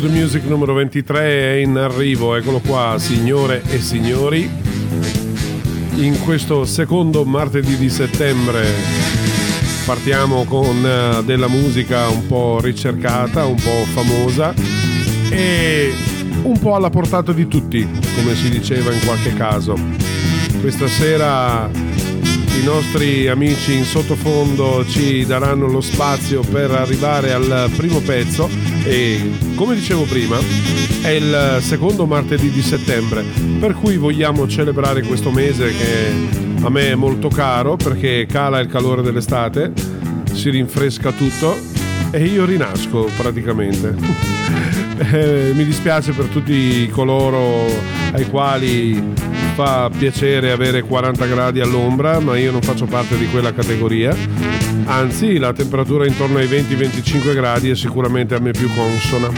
The Music numero 23 è in arrivo, eccolo qua, signore e signori. In questo secondo martedì di settembre partiamo con eh, della musica un po' ricercata, un po' famosa e un po' alla portata di tutti, come si diceva in qualche caso. Questa sera i nostri amici in sottofondo ci daranno lo spazio per arrivare al primo pezzo e come dicevo prima è il secondo martedì di settembre per cui vogliamo celebrare questo mese che a me è molto caro perché cala il calore dell'estate, si rinfresca tutto e io rinasco praticamente. eh, mi dispiace per tutti coloro ai quali fa piacere avere 40 gradi all'ombra, ma io non faccio parte di quella categoria. Anzi, la temperatura intorno ai 20-25 gradi è sicuramente a me più consona.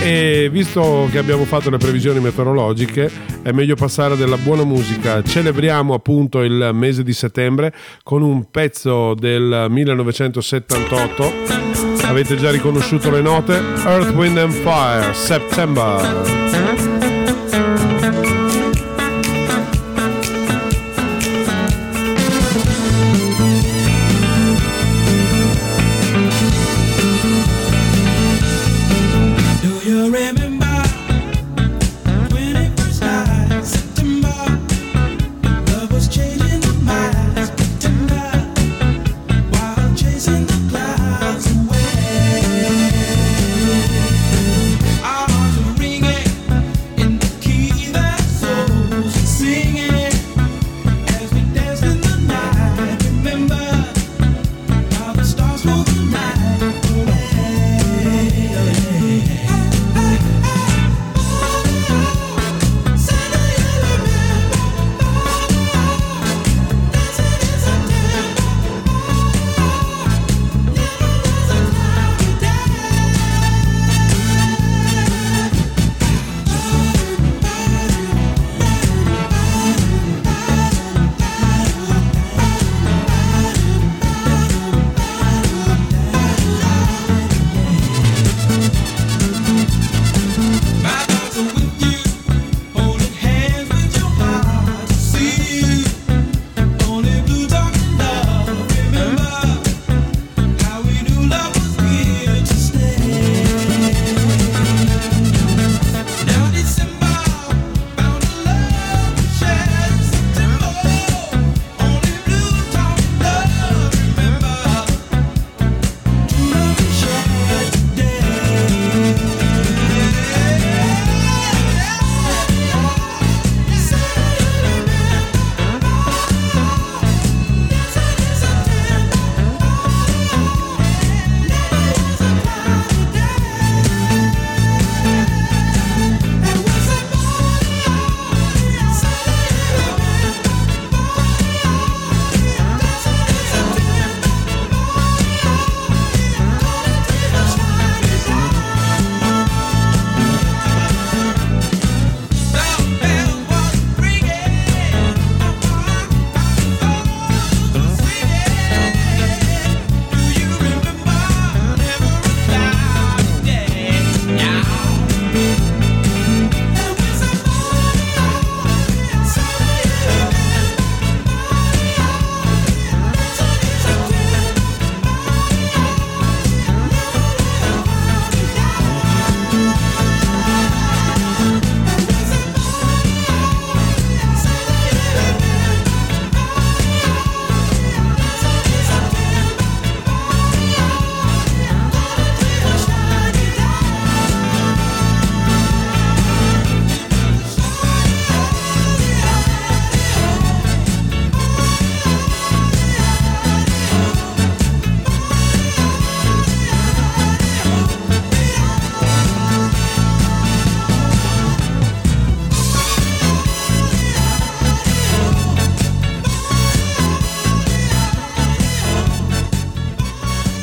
E visto che abbiamo fatto le previsioni meteorologiche, è meglio passare della buona musica. Celebriamo appunto il mese di settembre con un pezzo del 1978. Avete già riconosciuto le note? Earth, Wind and Fire, September.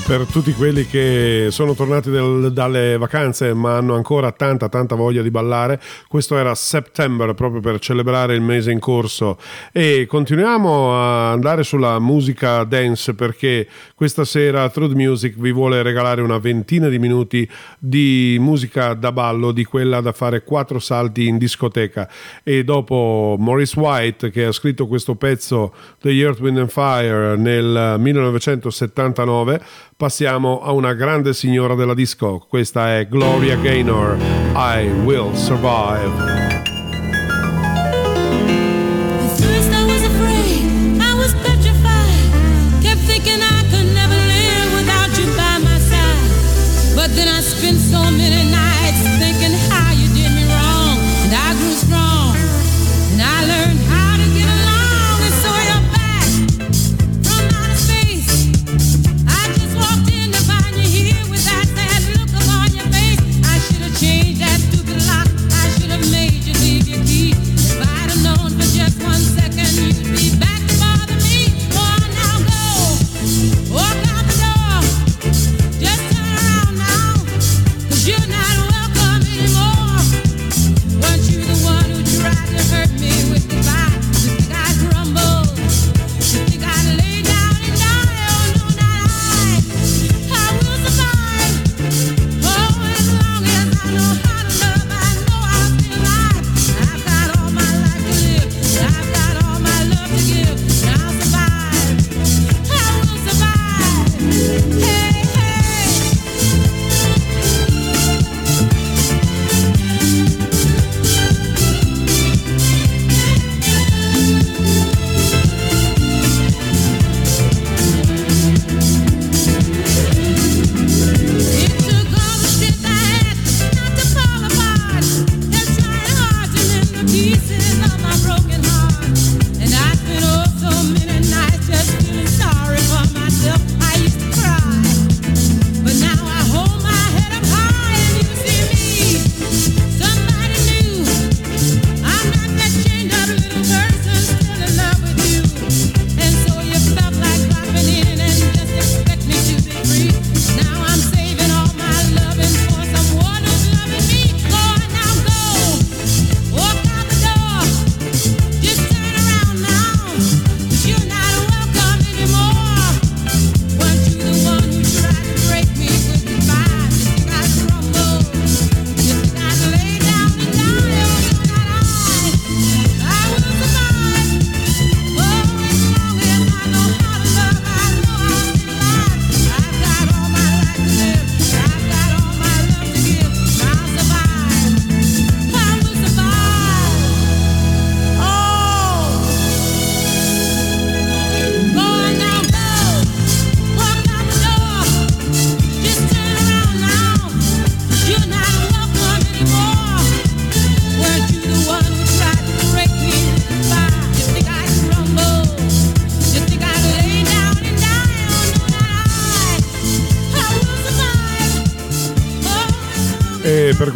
per tutti quelli che sono tornati del, dalle vacanze ma hanno ancora tanta tanta voglia di ballare. Questo era September proprio per celebrare il mese in corso e continuiamo a andare sulla musica dance perché questa sera Truth Music vi vuole regalare una ventina di minuti di musica da ballo, di quella da fare quattro salti in discoteca e dopo Maurice White che ha scritto questo pezzo The Earth, Wind and Fire nel 1979 passiamo a una grande signora della disco. Questa è Gloria Gaynor. I will survive.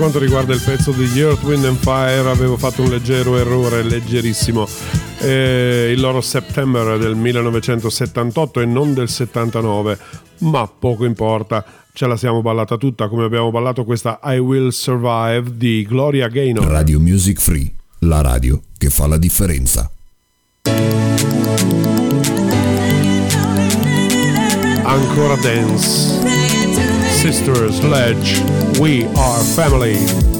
quanto riguarda il pezzo di Earth, Wind and Fire avevo fatto un leggero errore, leggerissimo. Eh, il loro September del 1978 e non del 79, ma poco importa, ce la siamo ballata tutta come abbiamo ballato questa I Will Survive di Gloria Gaynor. Radio Music Free, la radio che fa la differenza. Ancora dance. sisters, Ledge, we are family.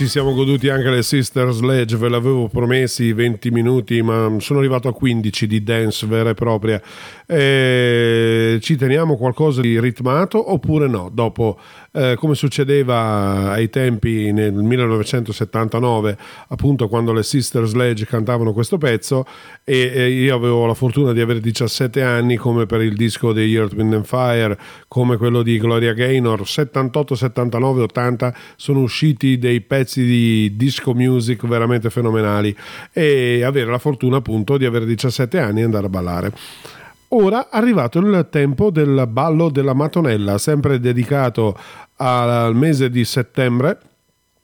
Ci siamo goduti anche le Sister Sledge, ve l'avevo promessi 20 minuti, ma sono arrivato a 15 di dance vera e propria. E ci teniamo qualcosa di ritmato oppure no? Dopo, eh, come succedeva ai tempi nel 1979, appunto quando le Sister Sledge cantavano questo pezzo, e, e io avevo la fortuna di avere 17 anni, come per il disco degli Earth, Wind and Fire, come quello di Gloria Gaynor, 78, 79, 80 sono usciti dei pezzi di disco music veramente fenomenali e avere la fortuna appunto di avere 17 anni e andare a ballare. Ora è arrivato il tempo del ballo della Matonella, sempre dedicato al mese di settembre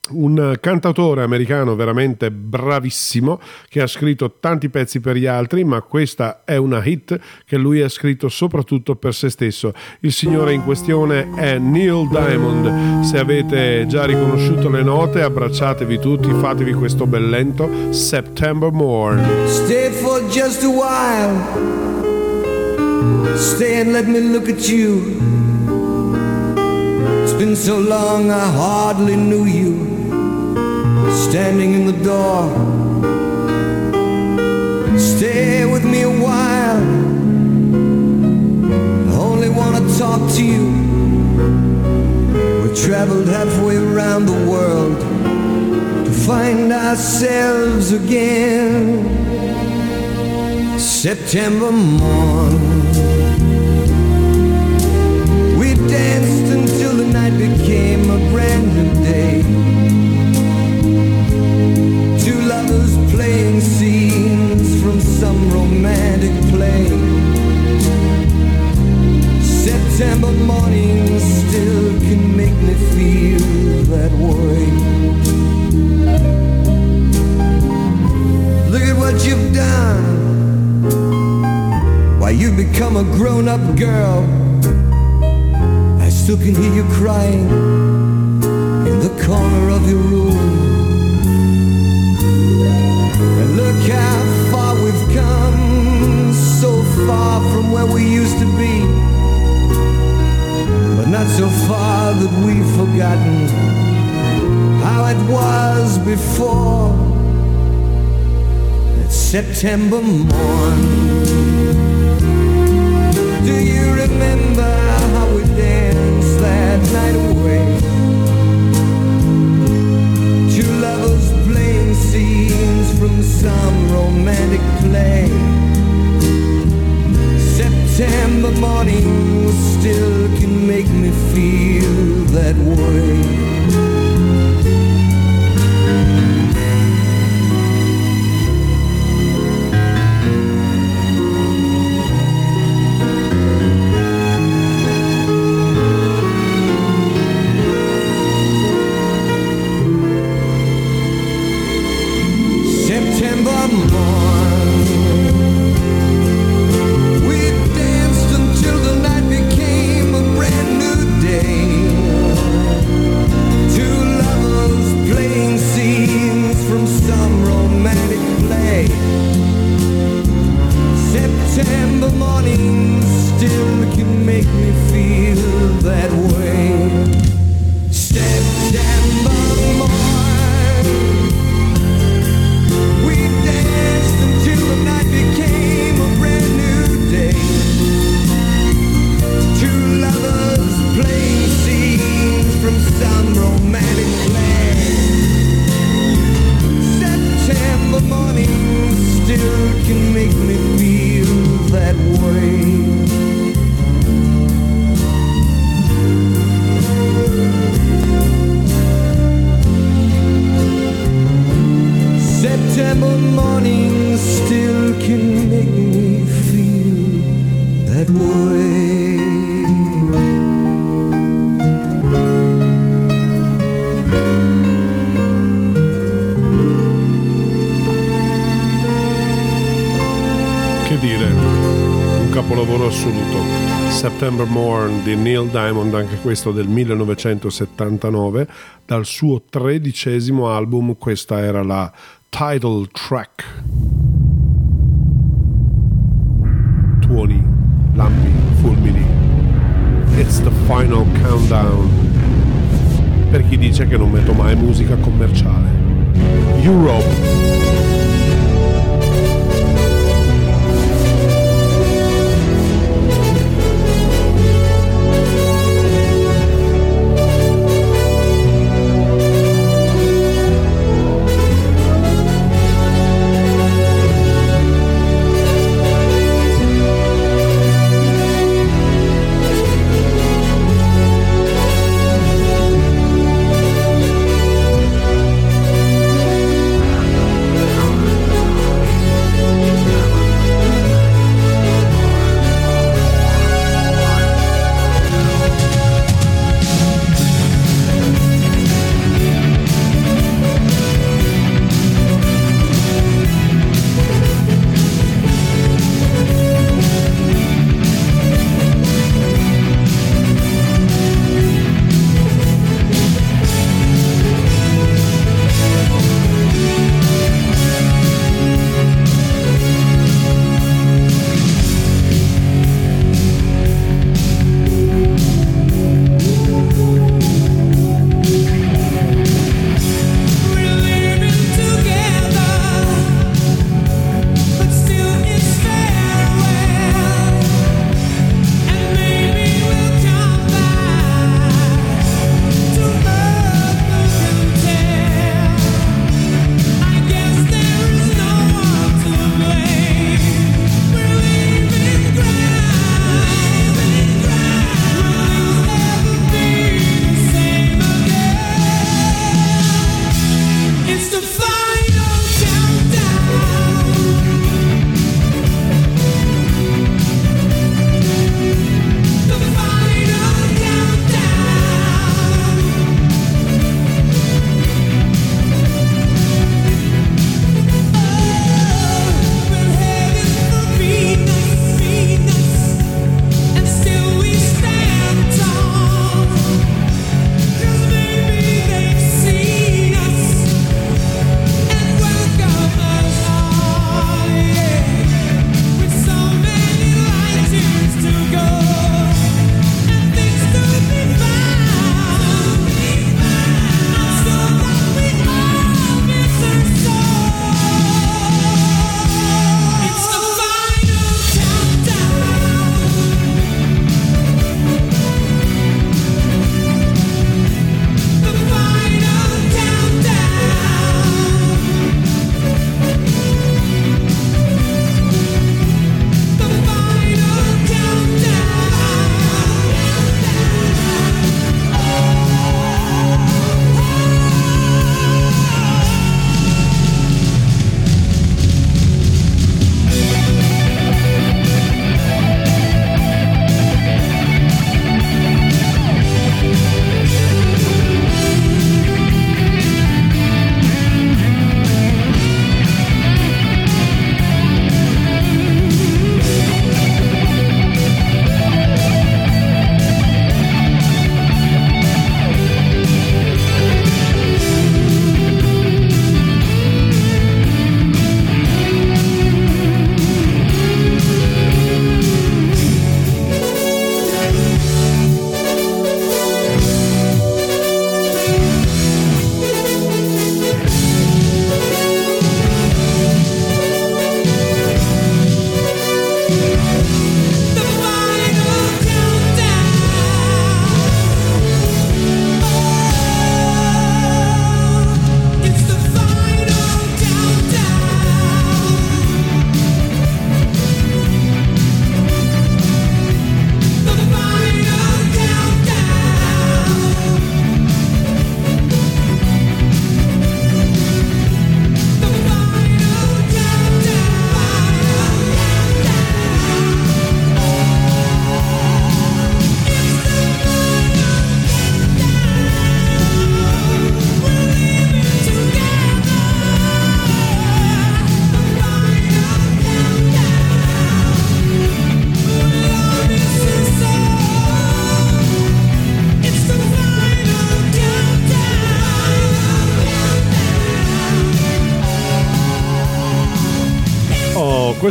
un cantautore americano veramente bravissimo che ha scritto tanti pezzi per gli altri, ma questa è una hit che lui ha scritto soprattutto per se stesso. Il signore in questione è Neil Diamond. Se avete già riconosciuto le note, abbracciatevi tutti, fatevi questo bel lento September Morn. Stay for just a while. Stay and let me look at you. It's been so long I hardly knew you. Standing in the door. Stay with me a while. I only want to talk to you. We've traveled halfway around the world to find ourselves again. September morn. Night became a brand new day. Two lovers playing scenes from some romantic play. September morning still can make me feel that way. Look at what you've done. Why you've become a grown-up girl. Still can hear you crying in the corner of your room. And look how far we've come, so far from where we used to be. But not so far that we've forgotten how it was before. That September morn. Do you remember how we danced that night away? Two lovers playing scenes from some romantic play. September morning still can make me feel that way. September Morn di Neil Diamond, anche questo del 1979, dal suo tredicesimo album, questa era la title track. Tuoni, lampi, fulmini. It's the final countdown. per chi dice che non metto mai musica commerciale. Europe.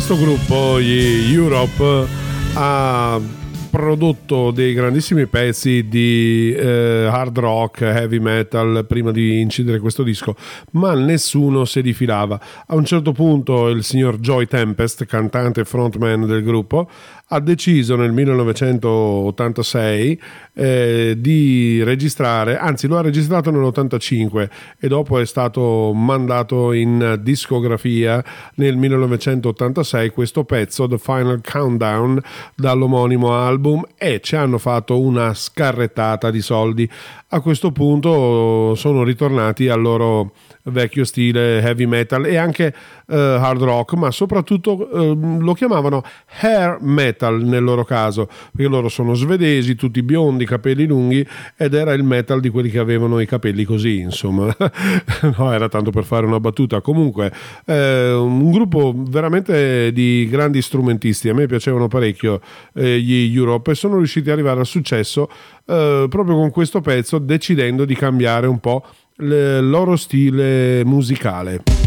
Questo gruppo, gli Europe, ha prodotto dei grandissimi pezzi di eh, hard rock, heavy metal prima di incidere questo disco, ma nessuno si difilava. A un certo punto il signor Joy Tempest, cantante e frontman del gruppo, ha deciso nel 1986 eh, di registrare, anzi lo ha registrato nell'85 e dopo è stato mandato in discografia nel 1986 questo pezzo The Final Countdown dall'omonimo album e ci hanno fatto una scarrettata di soldi. A questo punto sono ritornati al loro vecchio stile heavy metal e anche uh, hard rock, ma soprattutto uh, lo chiamavano hair metal nel loro caso, perché loro sono svedesi, tutti biondi, capelli lunghi ed era il metal di quelli che avevano i capelli così, insomma. no, era tanto per fare una battuta. Comunque, eh, un gruppo veramente di grandi strumentisti, a me piacevano parecchio eh, gli Europe e sono riusciti ad arrivare al successo eh, proprio con questo pezzo, decidendo di cambiare un po' il loro stile musicale.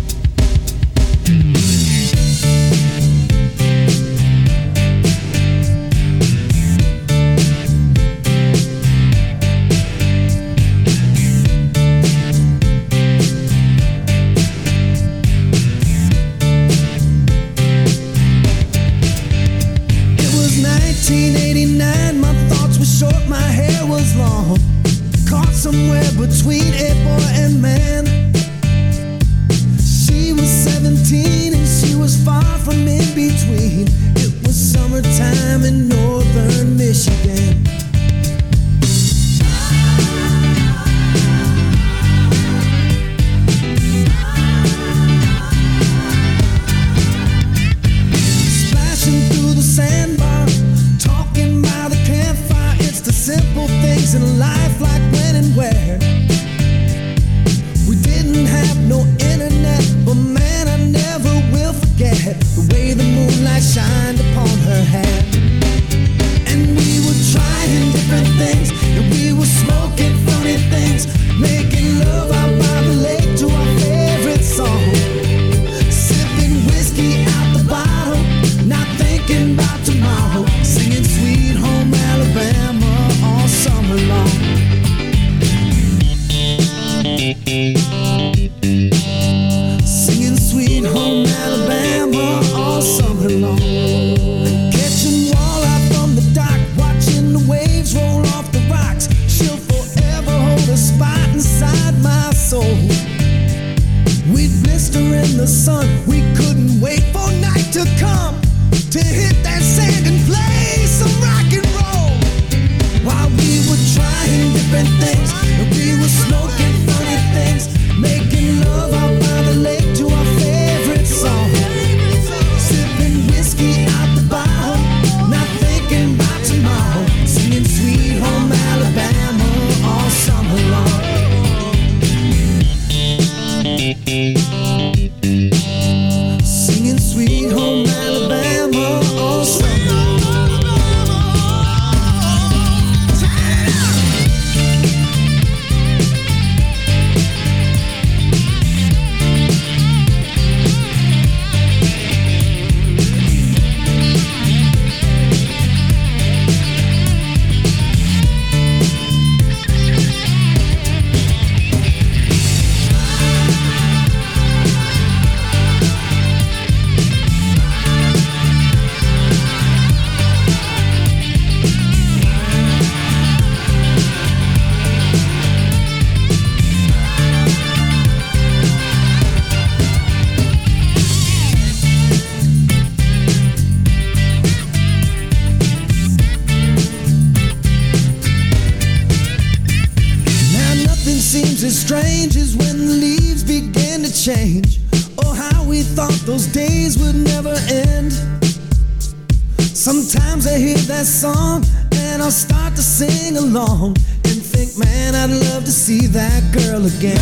Man, I'd love to see that girl again.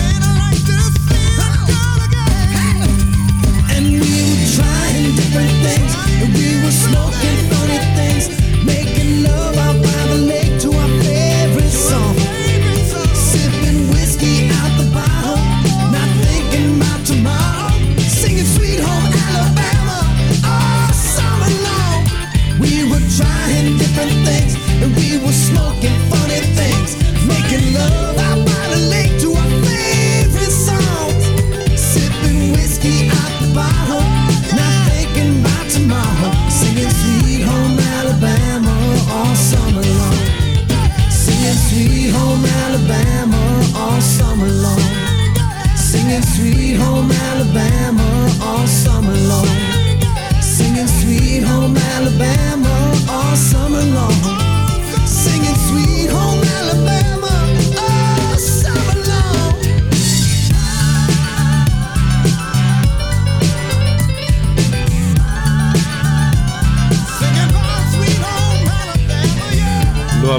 And we were trying different things, we were smoking funny things, making love out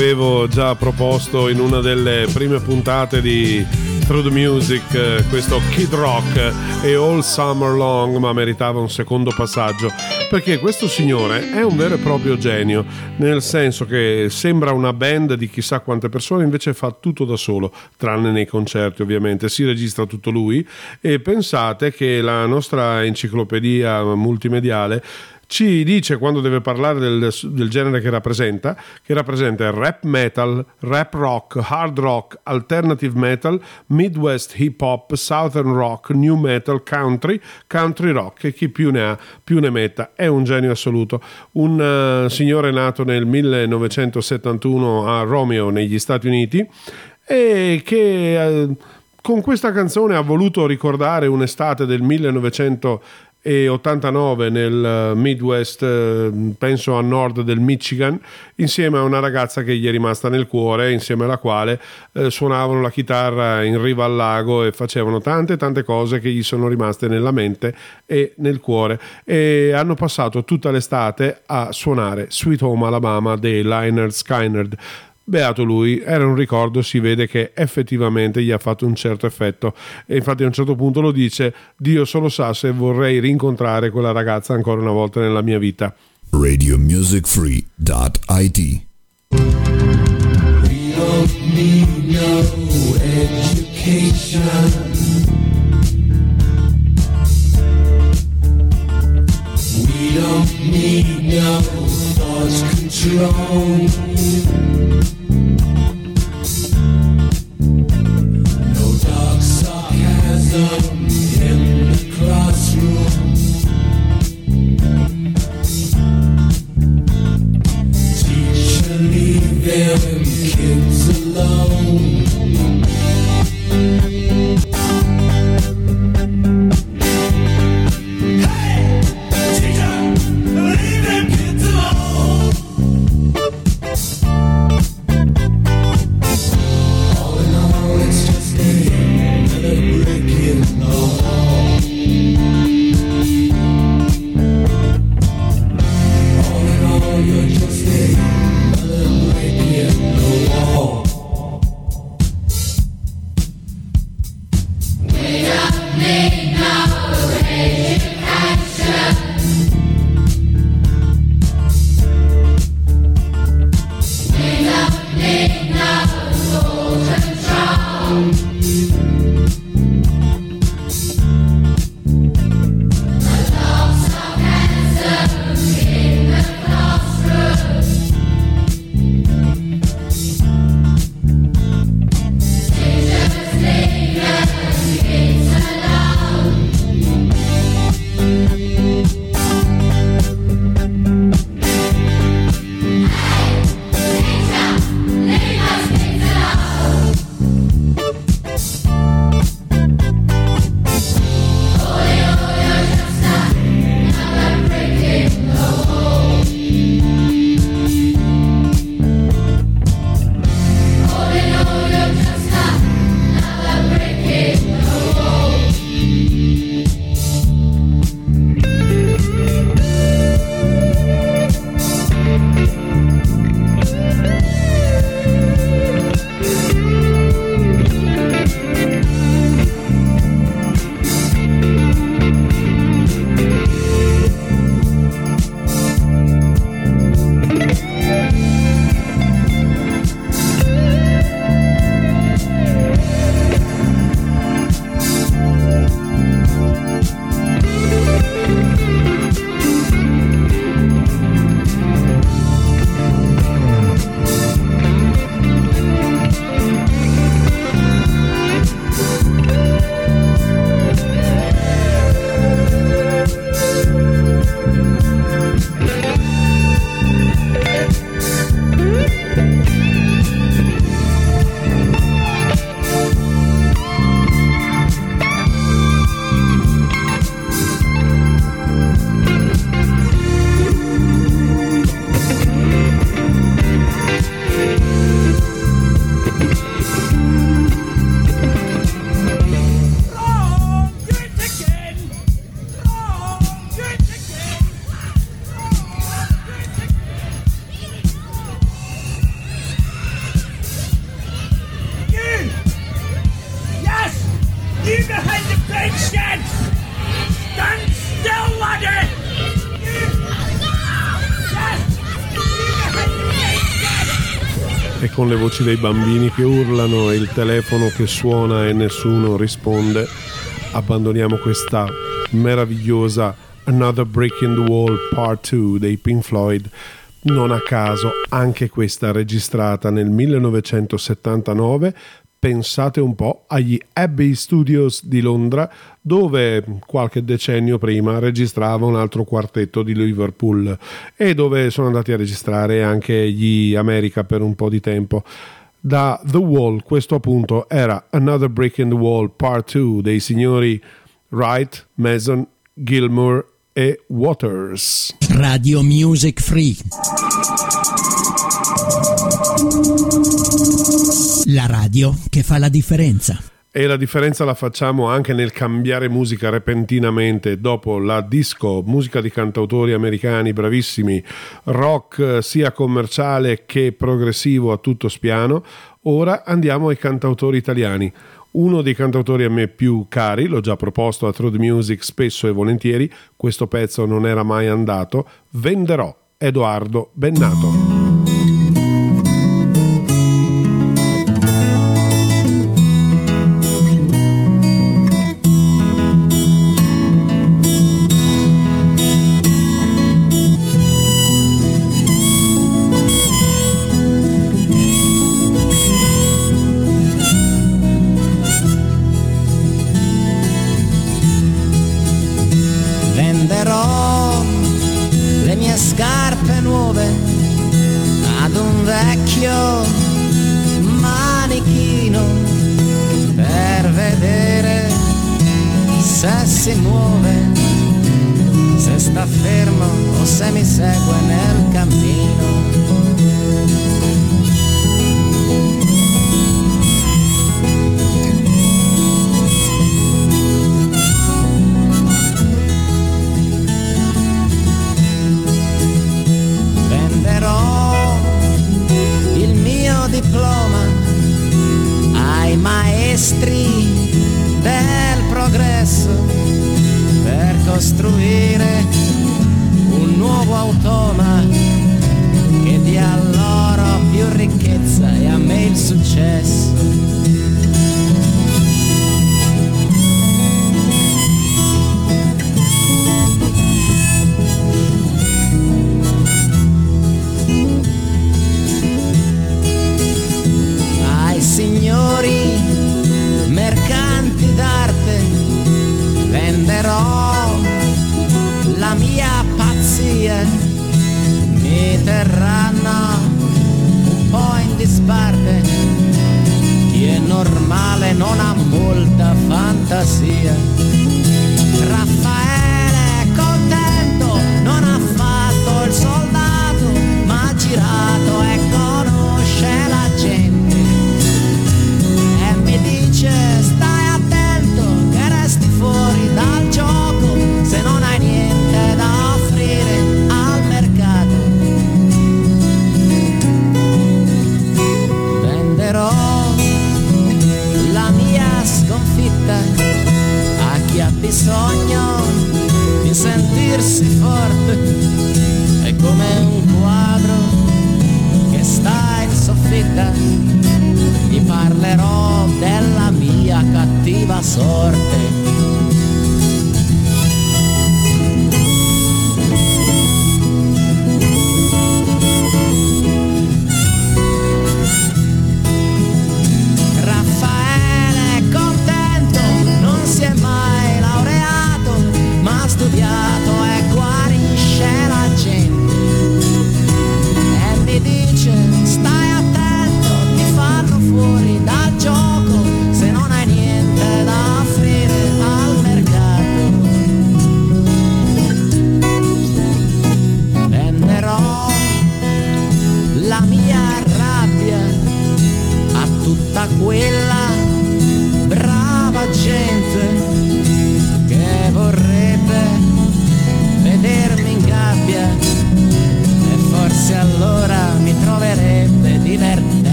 avevo già proposto in una delle prime puntate di Through the Music, eh, questo Kid Rock e All Summer Long, ma meritava un secondo passaggio, perché questo signore è un vero e proprio genio, nel senso che sembra una band di chissà quante persone, invece fa tutto da solo, tranne nei concerti ovviamente, si registra tutto lui. E pensate che la nostra enciclopedia multimediale ci dice quando deve parlare del, del genere che rappresenta, che rappresenta rap metal, rap rock, hard rock, alternative metal, midwest hip hop, southern rock, new metal, country, country rock e chi più ne ha più ne metta. È un genio assoluto. Un eh, signore nato nel 1971 a Romeo negli Stati Uniti e che... eh, con questa canzone ha voluto ricordare un'estate del 1989 nel eh, Midwest, eh, penso a nord del Michigan, insieme a una ragazza che gli è rimasta nel cuore, insieme alla quale eh, suonavano la chitarra in riva al lago e facevano tante tante cose che gli sono rimaste nella mente e nel cuore e hanno passato tutta l'estate a suonare Sweet Home Alabama dei Liner Skynyrd. Beato lui, era un ricordo, si vede che effettivamente gli ha fatto un certo effetto e infatti a un certo punto lo dice, Dio solo sa se vorrei rincontrare quella ragazza ancora una volta nella mia vita. radiomusicfree.it We don't need no education. We don't need no thought control. Them le voci dei bambini che urlano e il telefono che suona e nessuno risponde, abbandoniamo questa meravigliosa Another Break in the Wall Part 2 dei Pink Floyd. Non a caso, anche questa registrata nel 1979 pensate un po' agli Abbey Studios di Londra dove qualche decennio prima registrava un altro quartetto di Liverpool e dove sono andati a registrare anche gli America per un po' di tempo. Da The Wall questo appunto era Another Break in the Wall Part 2 dei signori Wright, Mason, Gilmour e Waters. Radio Music Free. La radio che fa la differenza. E la differenza la facciamo anche nel cambiare musica repentinamente dopo la disco, musica di cantautori americani bravissimi, rock sia commerciale che progressivo a tutto spiano. Ora andiamo ai cantautori italiani. Uno dei cantautori a me più cari, l'ho già proposto a Truth Music spesso e volentieri, questo pezzo non era mai andato, Venderò, Edoardo Bennato.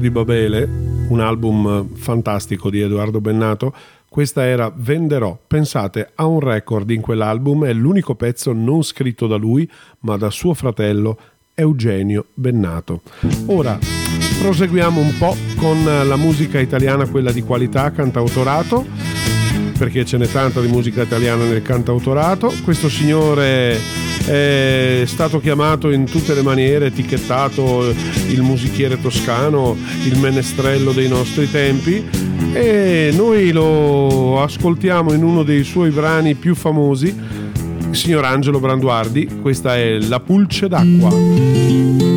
di Babele, un album fantastico di Edoardo Bennato, questa era Venderò. Pensate, ha un record in quell'album, è l'unico pezzo non scritto da lui, ma da suo fratello Eugenio Bennato. Ora proseguiamo un po' con la musica italiana, quella di qualità, cantautorato, perché ce n'è tanta di musica italiana nel cantautorato. Questo signore è stato chiamato in tutte le maniere, etichettato il musichiere toscano, il menestrello dei nostri tempi e noi lo ascoltiamo in uno dei suoi brani più famosi, signor Angelo Branduardi, questa è La pulce d'acqua.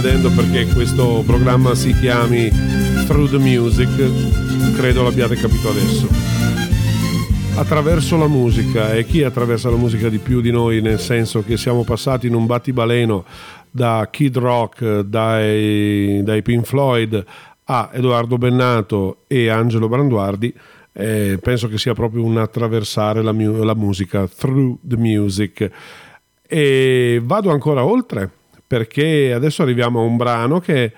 Chiedendo perché questo programma si chiami Through the Music, credo l'abbiate capito adesso. Attraverso la musica e chi attraversa la musica di più di noi, nel senso che siamo passati in un battibaleno da Kid Rock, dai, dai Pink Floyd a Edoardo Bennato e Angelo Branduardi, eh, penso che sia proprio un attraversare la, mu- la musica, through the music. E vado ancora oltre perché adesso arriviamo a un brano che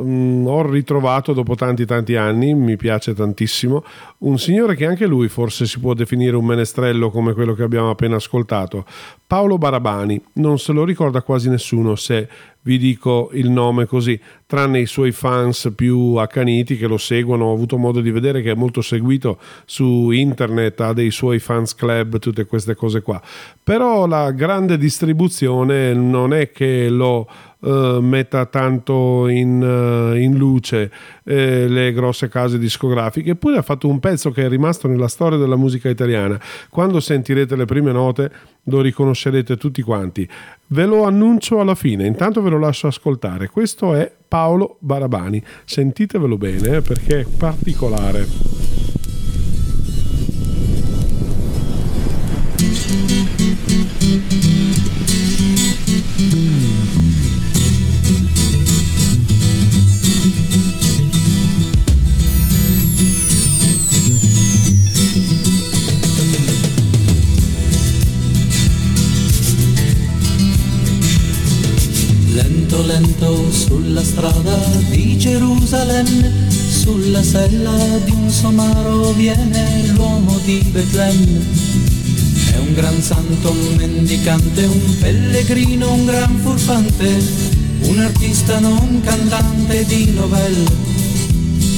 mm, ho ritrovato dopo tanti tanti anni, mi piace tantissimo, un signore che anche lui forse si può definire un menestrello come quello che abbiamo appena ascoltato, Paolo Barabani, non se lo ricorda quasi nessuno se vi dico il nome così, tranne i suoi fans più accaniti che lo seguono, ho avuto modo di vedere che è molto seguito su internet, ha dei suoi fans club, tutte queste cose qua. Però la grande distribuzione non è che lo eh, metta tanto in, eh, in luce eh, le grosse case discografiche, eppure ha fatto un pezzo che è rimasto nella storia della musica italiana. Quando sentirete le prime note lo riconoscerete tutti quanti. Ve lo annuncio alla fine, intanto ve lo lascio ascoltare. Questo è Paolo Barabani. Sentitevelo bene eh, perché è particolare. Sella di un somaro viene l'uomo di Betlemme. È un gran santo, un mendicante, un pellegrino, un gran furfante, un artista non cantante di novelle.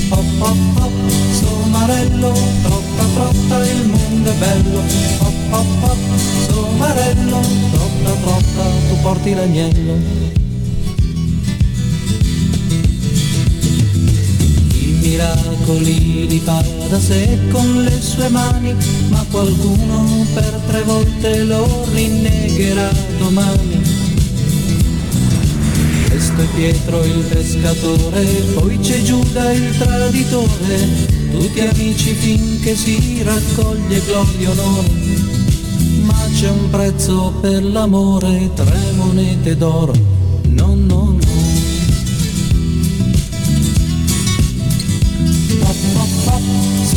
Pop pop pop, somarello, trotta trotta, il mondo è bello. Pop pop pop, somarello, trotta trotta, tu porti l'agnello. Miracoli li fa da sé con le sue mani, ma qualcuno per tre volte lo rinnegherà domani. Questo è Pietro il pescatore, poi c'è Giuda il traditore, tutti amici finché si raccoglie gloria onore. Ma c'è un prezzo per l'amore, tre monete d'oro,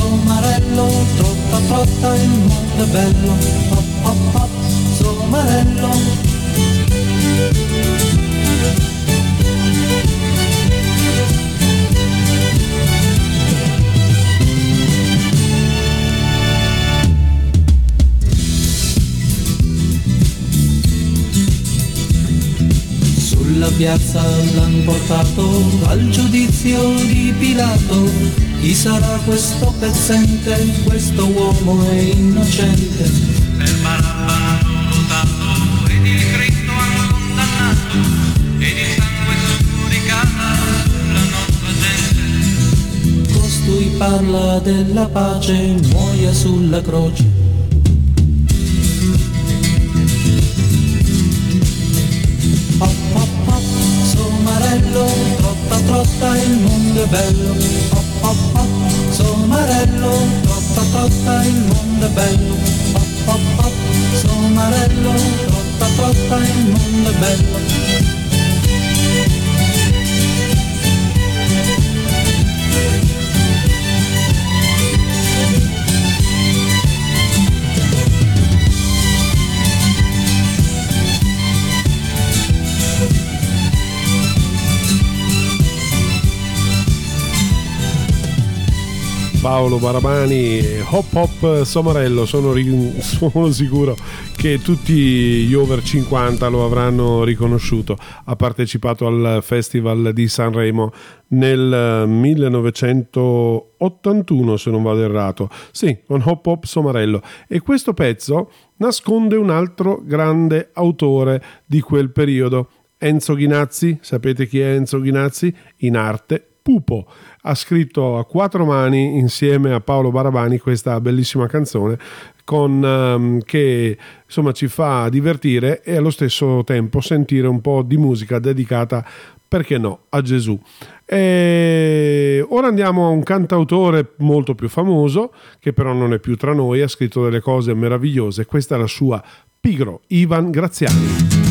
somarello, trotta, trotta, il mondo è bello. Pop, pop, pop, somarello. Sulla piazza l'han portato al giudizio di Pilato. Chi sarà questo pezzente? Questo uomo è innocente. Per Barabba hanno ed il Cristo hanno condannato ed il sangue sudicata sulla nostra gente. Costui parla della pace, muoia sulla croce. Pop, pop, pop, somarello, trotta, trotta, il mondo è bello. Somarello, trotta, trotta, il mondo è bello. Pop, pop, pop, somarello, trotta, trotta, il mondo è bello. Paolo Barabani e Hop Hop Somarello sono, sono sicuro che tutti gli over 50 lo avranno riconosciuto. Ha partecipato al festival di Sanremo nel 1981 se non vado errato. Sì con Hop Hop Somarello. E questo pezzo nasconde un altro grande autore di quel periodo Enzo Ghinazzi. Sapete chi è Enzo Ghinazzi? in arte Pupo ha scritto a quattro mani insieme a Paolo Barabani questa bellissima canzone con, ehm, che insomma ci fa divertire e allo stesso tempo sentire un po' di musica dedicata perché no, a Gesù. E ora andiamo a un cantautore molto più famoso, che però non è più tra noi, ha scritto delle cose meravigliose. Questa è la sua Pigro, Ivan Graziani.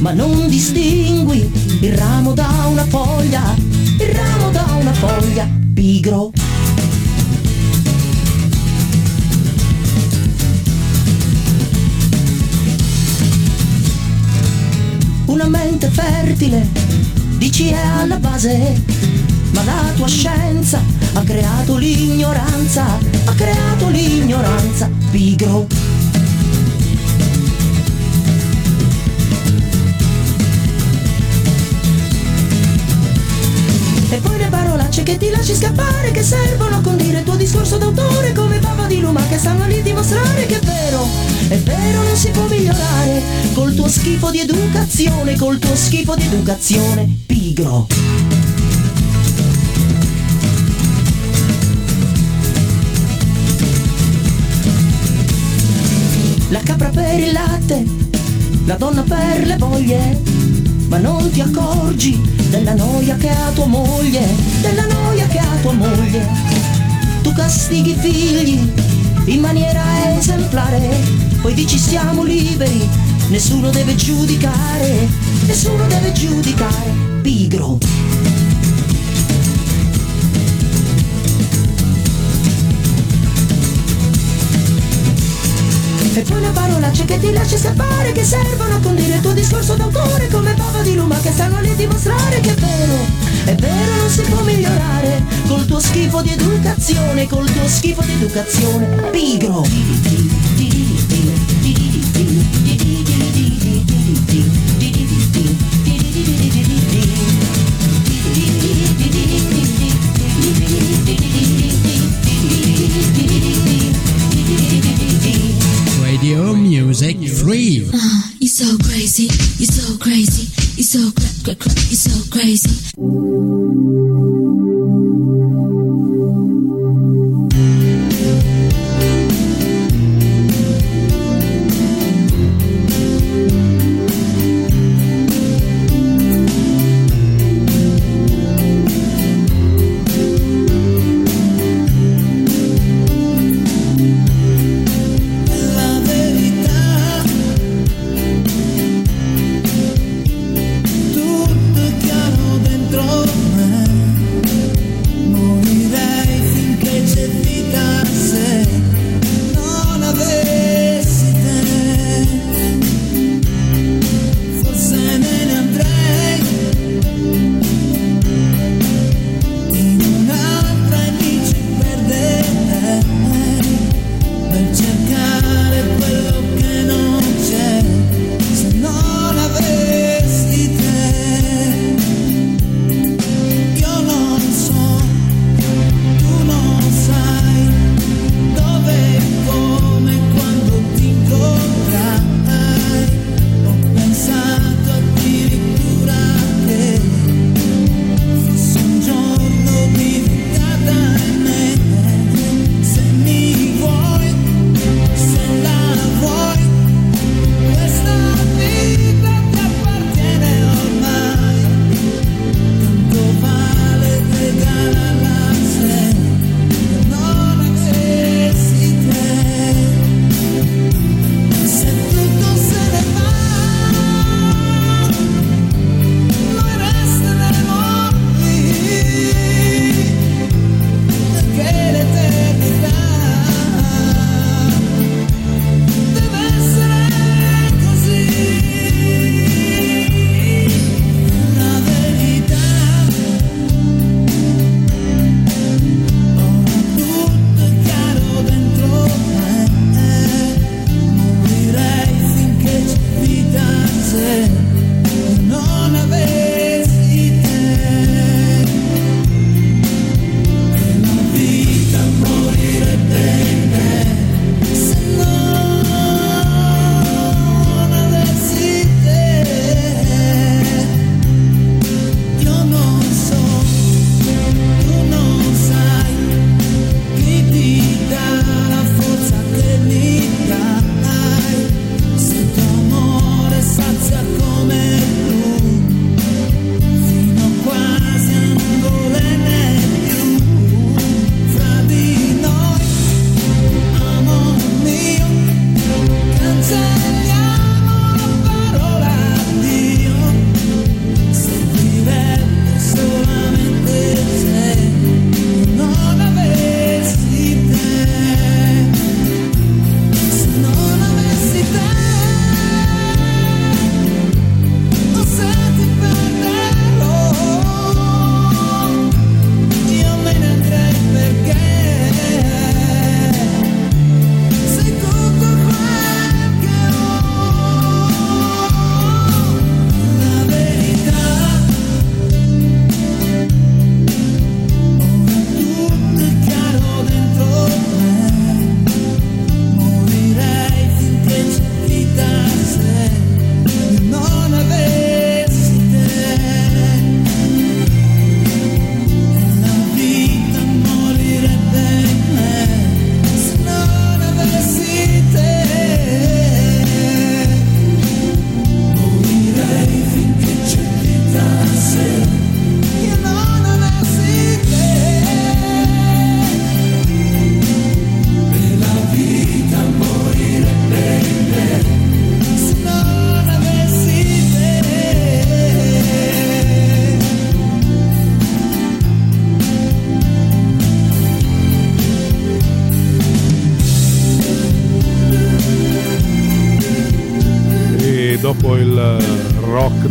Ma non distingui il ramo da una foglia, il ramo da una foglia, pigro. Una mente fertile, dici è alla base, ma la tua scienza ha creato l'ignoranza, ha creato l'ignoranza, pigro. Parolacce che ti lasci scappare Che servono a condire il tuo discorso d'autore Come papa di luma che stanno lì a dimostrare Che è vero, è vero non si può migliorare. Col tuo schifo di educazione Col tuo schifo di educazione Pigro. La capra per il latte La donna per le voglie ma non ti accorgi della noia che ha tua moglie, della noia che ha tua moglie. Tu castighi i figli in maniera esemplare, poi dici siamo liberi, nessuno deve giudicare, nessuno deve giudicare, pigro. E poi le parolacce che ti lasci scappare Che servono a condire il tuo discorso d'autore Come papa di luma che stanno lì a dimostrare Che è vero, è vero non si può migliorare. Col tuo schifo di educazione Col tuo schifo di educazione Pigro Music Free. Uh, you're so crazy, you're so crazy, you're so cra- cra- cra- you're so crazy.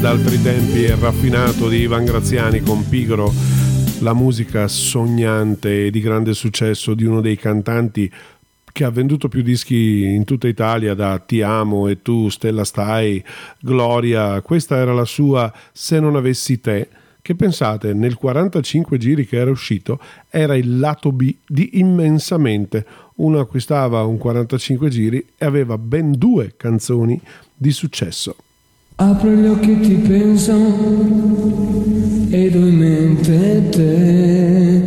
D'altri tempi e raffinato di Ivan Graziani con Pigro, la musica sognante e di grande successo di uno dei cantanti che ha venduto più dischi in tutta Italia da Ti amo e tu, Stella Stai, Gloria, questa era la sua Se non avessi te, che pensate nel 45 giri che era uscito era il lato B di Immensamente. Uno acquistava un 45 giri e aveva ben due canzoni di successo. Apro gli occhi e ti penso ed ho in mente te.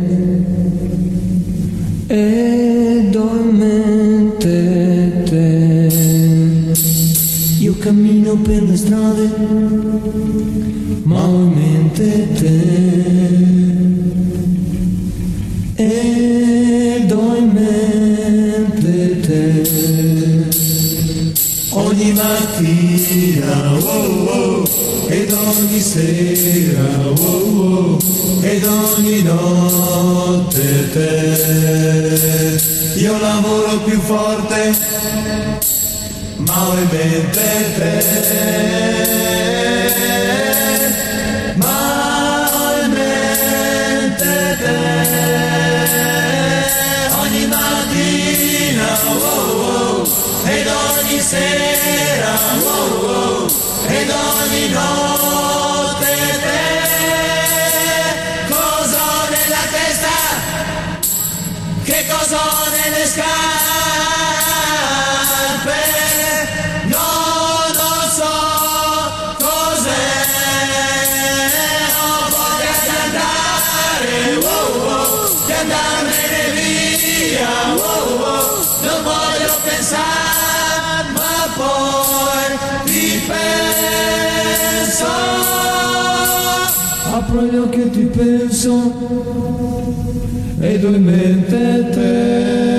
Ed ho in mente te. Io cammino per le strade sera oh, oh, ed ogni notte te. Io lavoro più forte ma ho in mente te apro gli occhi e ti penso ed ho in mente te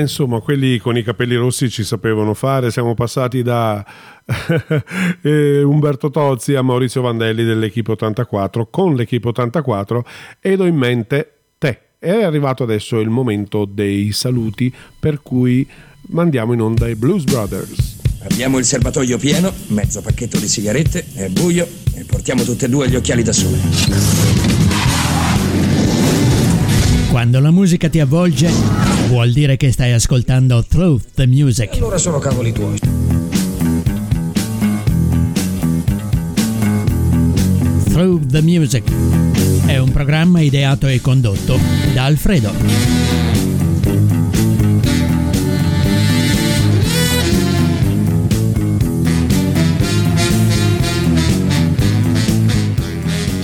insomma, quelli con i capelli rossi ci sapevano fare. Siamo passati da eh, Umberto Tozzi a Maurizio Vandelli dell'Equipe 84 con l'Equipe 84 ed ho in mente te. È arrivato adesso il momento dei saluti, per cui mandiamo in onda i Blues Brothers. Abbiamo il serbatoio pieno, mezzo pacchetto di sigarette, è buio e portiamo tutte e due gli occhiali da sole. Quando la musica ti avvolge, vuol dire che stai ascoltando Through the Music. Allora sono cavoli tuoi. Through the Music è un programma ideato e condotto da Alfredo.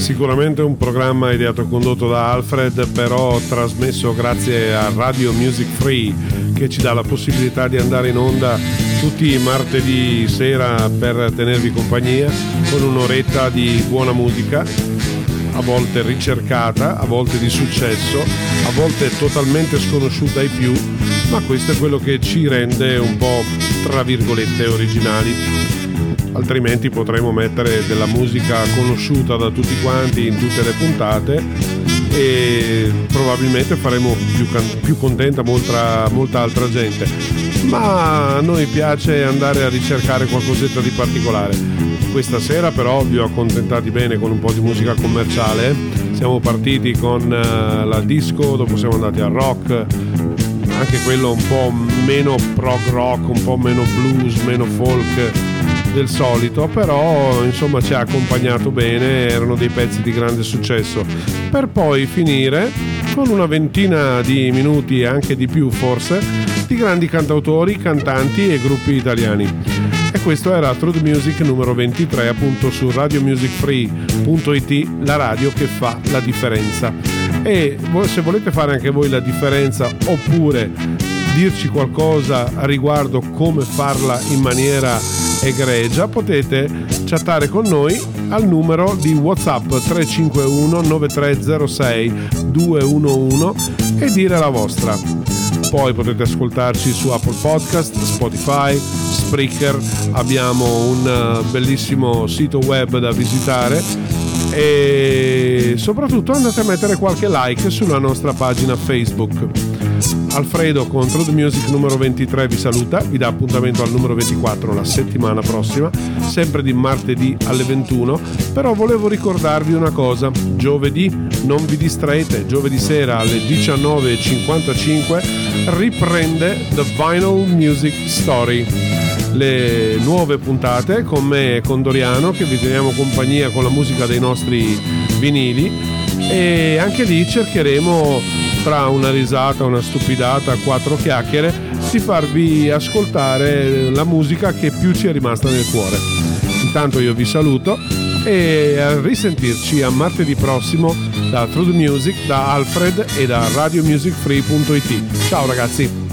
Sicuramente un programma ideato e condotto da Alfred, però trasmesso grazie a Radio Music Free che ci dà la possibilità di andare in onda tutti i martedì sera per tenervi compagnia con un'oretta di buona musica, a volte ricercata, a volte di successo, a volte totalmente sconosciuta ai più, ma questo è quello che ci rende un po' tra virgolette originali altrimenti potremmo mettere della musica conosciuta da tutti quanti in tutte le puntate e probabilmente faremo più, can- più contenta molta, molta altra gente. Ma a noi piace andare a ricercare qualcosetta di particolare. Questa sera però vi ho accontentati bene con un po' di musica commerciale. Siamo partiti con eh, la disco, dopo siamo andati al rock, anche quello un po' meno prog rock, un po' meno blues, meno folk del solito, però insomma ci ha accompagnato bene, erano dei pezzi di grande successo, per poi finire con una ventina di minuti, anche di più forse, di grandi cantautori, cantanti e gruppi italiani. E questo era Truth Music numero 23 appunto su radiomusicfree.it, la radio che fa la differenza. E se volete fare anche voi la differenza oppure dirci qualcosa riguardo come farla in maniera egregia potete chattare con noi al numero di whatsapp 351 9306 211 e dire la vostra. Poi potete ascoltarci su Apple Podcast, Spotify, Spreaker, abbiamo un eh, bellissimo sito web da visitare. E soprattutto andate a mettere qualche like sulla nostra pagina Facebook. Alfredo con True Music numero 23 vi saluta, vi dà appuntamento al numero 24 la settimana prossima, sempre di martedì alle 21, però volevo ricordarvi una cosa, giovedì non vi distraete, giovedì sera alle 19.55 riprende The Vinyl Music Story. Le nuove puntate con me e con Doriano che vi teniamo compagnia con la musica dei nostri vinili e anche lì cercheremo tra una risata, una stupidata, quattro chiacchiere di farvi ascoltare la musica che più ci è rimasta nel cuore. Intanto io vi saluto e a risentirci a martedì prossimo da True Music, da Alfred e da radiomusicfree.it. Ciao ragazzi!